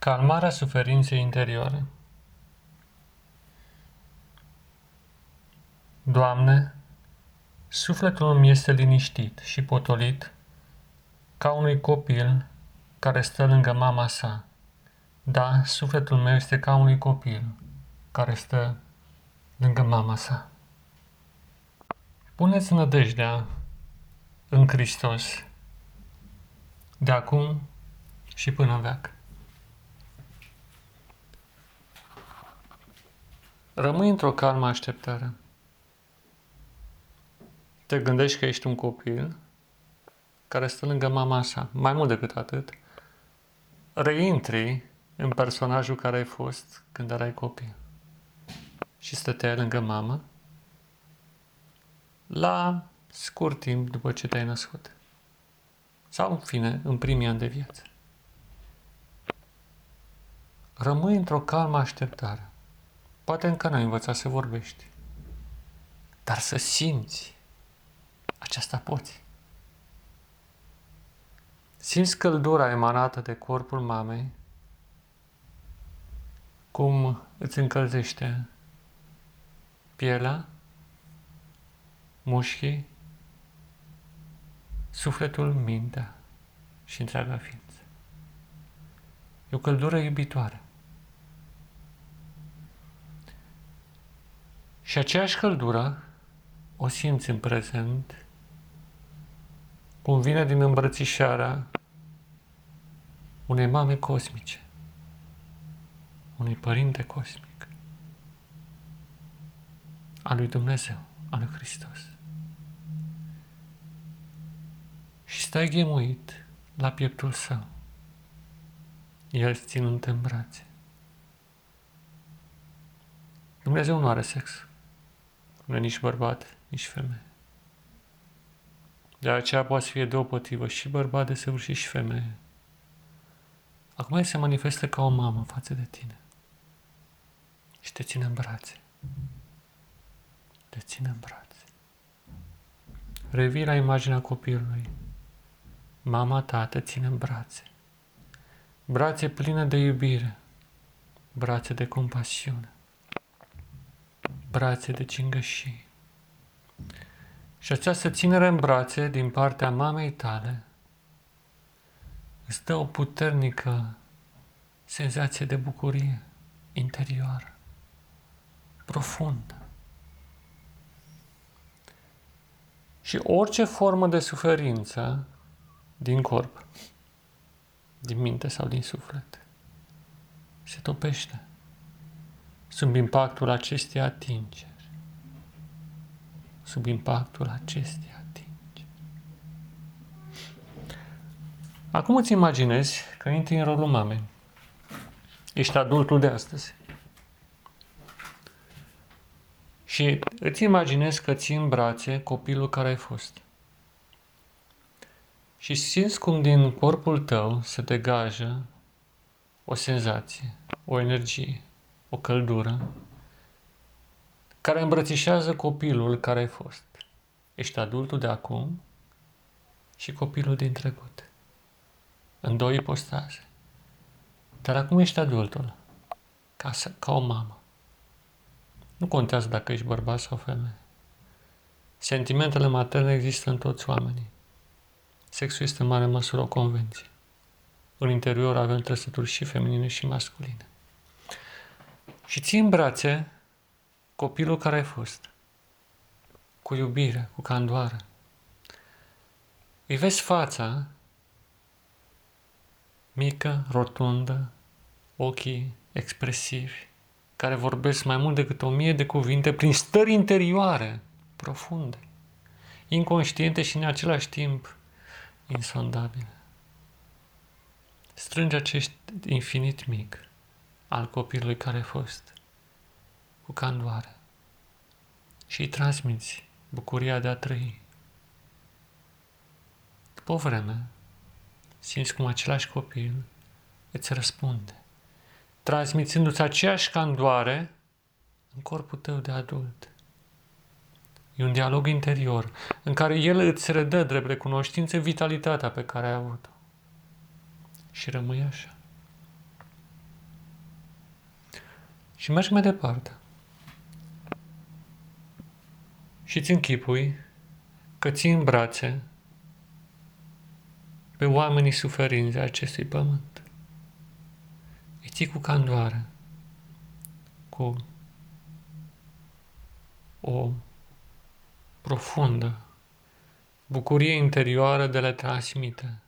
Calmarea suferinței interioare. Doamne, sufletul îmi este liniștit și potolit ca unui copil care stă lângă mama sa. Da, sufletul meu este ca unui copil care stă lângă mama sa. Puneți nădejdea în Hristos de acum și până veac. Rămâi într-o calmă așteptare. Te gândești că ești un copil care stă lângă mama sa. Mai mult decât atât, reintri în personajul care ai fost când erai copil. Și stăteai lângă mama la scurt timp după ce te-ai născut. Sau, în fine, în primii ani de viață. Rămâi într-o calmă așteptare. Poate încă n-ai învățat să vorbești. Dar să simți. Aceasta poți. Simți căldura emanată de corpul mamei, cum îți încălzește pielea, mușchii, sufletul, mintea și întreaga ființă. E o căldură iubitoare. Și aceeași căldură o simți în prezent, cum vine din îmbrățișarea unei mame cosmice, unui părinte cosmic, al lui Dumnezeu, al lui Hristos. Și stai ghemuit la pieptul său, el ținând în brațe. Dumnezeu nu are sex. Nu e nici bărbat, nici femeie. De aceea poate să fie deopotrivă și bărbat de săvârșit și femeie. Acum el se manifestă ca o mamă față de tine. Și te ține în brațe. Te ține în brațe. Revii la imaginea copilului. Mama ta te ține în brațe. Brațe pline de iubire. Brațe de compasiune brațe de cingășii. Și această ținere în brațe din partea mamei tale îți dă o puternică senzație de bucurie interioară, profundă. Și orice formă de suferință din corp, din minte sau din suflet, se topește sub impactul acestei atingeri. Sub impactul acestei atingeri. Acum îți imaginezi că intri în rolul mamei. Ești adultul de astăzi. Și îți imaginezi că ții în brațe copilul care ai fost. Și simți cum din corpul tău se degajă o senzație, o energie, o căldură, care îmbrățișează copilul care ai fost. Ești adultul de acum și copilul din trecut. În două ipostaze. Dar acum ești adultul, ca, să, ca o mamă. Nu contează dacă ești bărbat sau femeie. Sentimentele materne există în toți oamenii. Sexul este în mare măsură o convenție. În interior avem trăsături și feminine și masculine. Și ții în brațe copilul care ai fost. Cu iubire, cu candoare. Îi vezi fața mică, rotundă, ochii expresivi, care vorbesc mai mult decât o mie de cuvinte prin stări interioare, profunde, inconștiente și în același timp insondabile. Strânge acest infinit mic al copilului care a fost, cu candoare, și îi transmiți bucuria de a trăi. După o vreme, simți cum același copil îți răspunde, transmițându-ți aceeași candoare în corpul tău de adult. E un dialog interior în care el îți redă drept recunoștință vitalitatea pe care ai avut-o. Și rămâi așa Și mergi mai departe. Și îți închipui că ții în brațe pe oamenii suferinți de acestui pământ. Îi ții cu candoare, cu o profundă bucurie interioară de le transmite.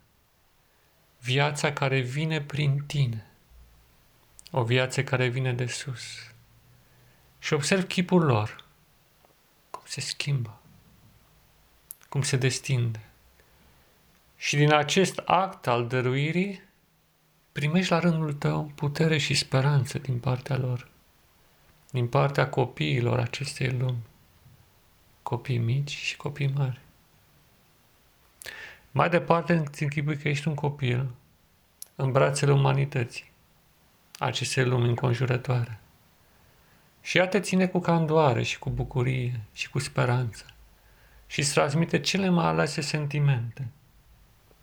Viața care vine prin tine. O viață care vine de sus. Și observ chipul lor, cum se schimbă, cum se destinde. Și din acest act al dăruirii, primești la rândul tău putere și speranță din partea lor, din partea copiilor acestei lumi, copii mici și copii mari. Mai departe îți închipui că ești un copil în brațele umanității, acestei lumi înconjurătoare. Și ea te ține cu candoare și cu bucurie și cu speranță și îți transmite cele mai alese sentimente,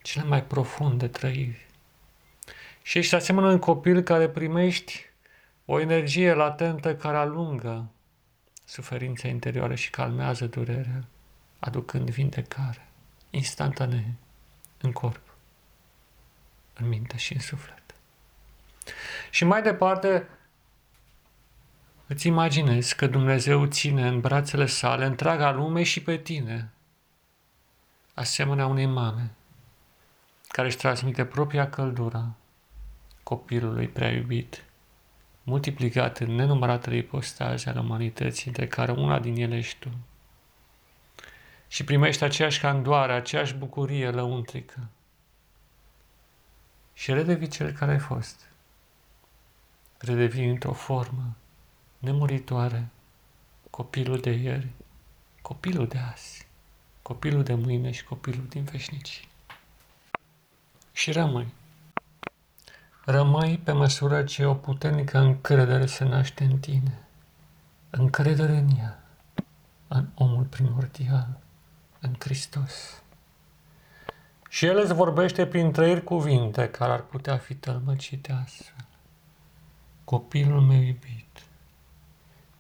cele mai profunde trăiri. Și ești asemenea un copil care primești o energie latentă care alungă suferința interioară și calmează durerea, aducând vindecare instantanee în corp, în minte și în suflet. Și mai departe, îți imaginezi că Dumnezeu ține în brațele sale întreaga lume și pe tine, asemenea unei mame care își transmite propria căldură copilului prea iubit, multiplicat în nenumăratele ipostaze ale umanității, între care una din ele ești tu și primești aceeași candoare, aceeași bucurie lăuntrică. Și redevii cel care ai fost. Redevii într-o formă nemuritoare copilul de ieri, copilul de azi, copilul de mâine și copilul din veșnici. Și rămâi. Rămâi pe măsură ce o puternică încredere se naște în tine. Încredere în ea, în omul primordial în Hristos. Și El îți vorbește prin trăiri cuvinte care ar putea fi tălmăcite astfel. Copilul meu iubit,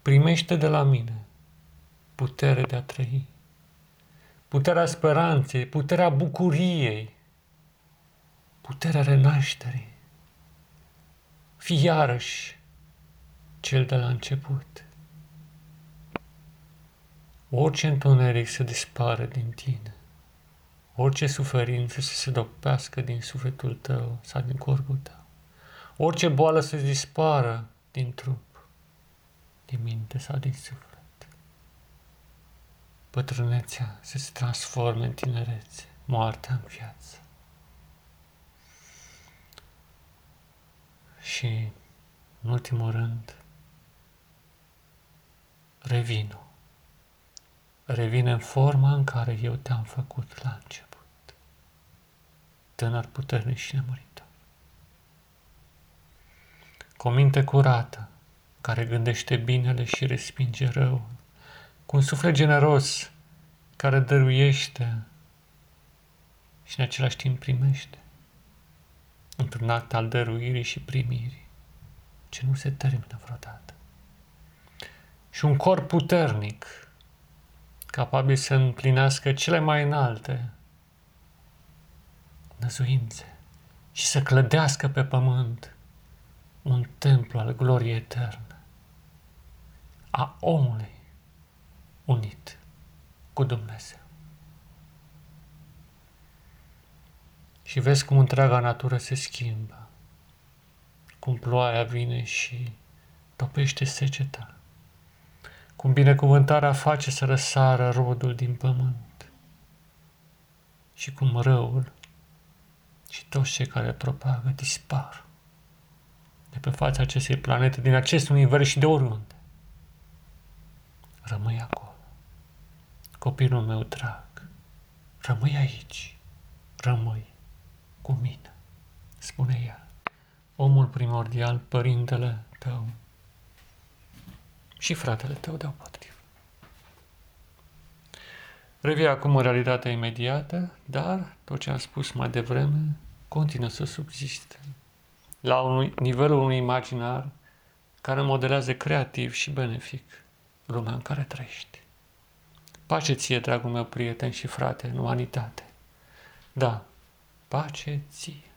primește de la mine putere de a trăi, puterea speranței, puterea bucuriei, puterea renașterii. Fii iarăși cel de la început. Orice întuneric să dispare din tine, orice suferință să se dopească din sufletul tău sau din corpul tău, orice boală să dispară din trup, din minte sau din suflet. Pătrânețea să se transforme în tinerețe, moartea în viață. Și, în ultimul rând, revinul revine în forma în care eu te-am făcut la început. Tânăr puternic și nemuritor. Cu o minte curată, care gândește binele și respinge răul, cu un suflet generos care dăruiește și în același timp primește, într-un act al dăruirii și primirii, ce nu se termină vreodată. Și un corp puternic, capabil să împlinească cele mai înalte năzuințe și să clădească pe pământ un templu al gloriei eterne a omului unit cu Dumnezeu. Și vezi cum întreaga natură se schimbă, cum ploaia vine și topește seceta cum binecuvântarea face să răsară rodul din pământ și cum răul și toți cei care propagă dispar de pe fața acestei planete, din acest univers și de oriunde. Rămâi acolo. Copilul meu drag, rămâi aici, rămâi cu mine, spune ea. Omul primordial, părintele tău, și fratele tău de potrivă. Revii acum în realitatea imediată, dar tot ce am spus mai devreme continuă să subziste. La un, nivelul unui imaginar care modelează creativ și benefic lumea în care trăiești. Pace ție, dragul meu prieten și frate, în umanitate. Da, pace ție.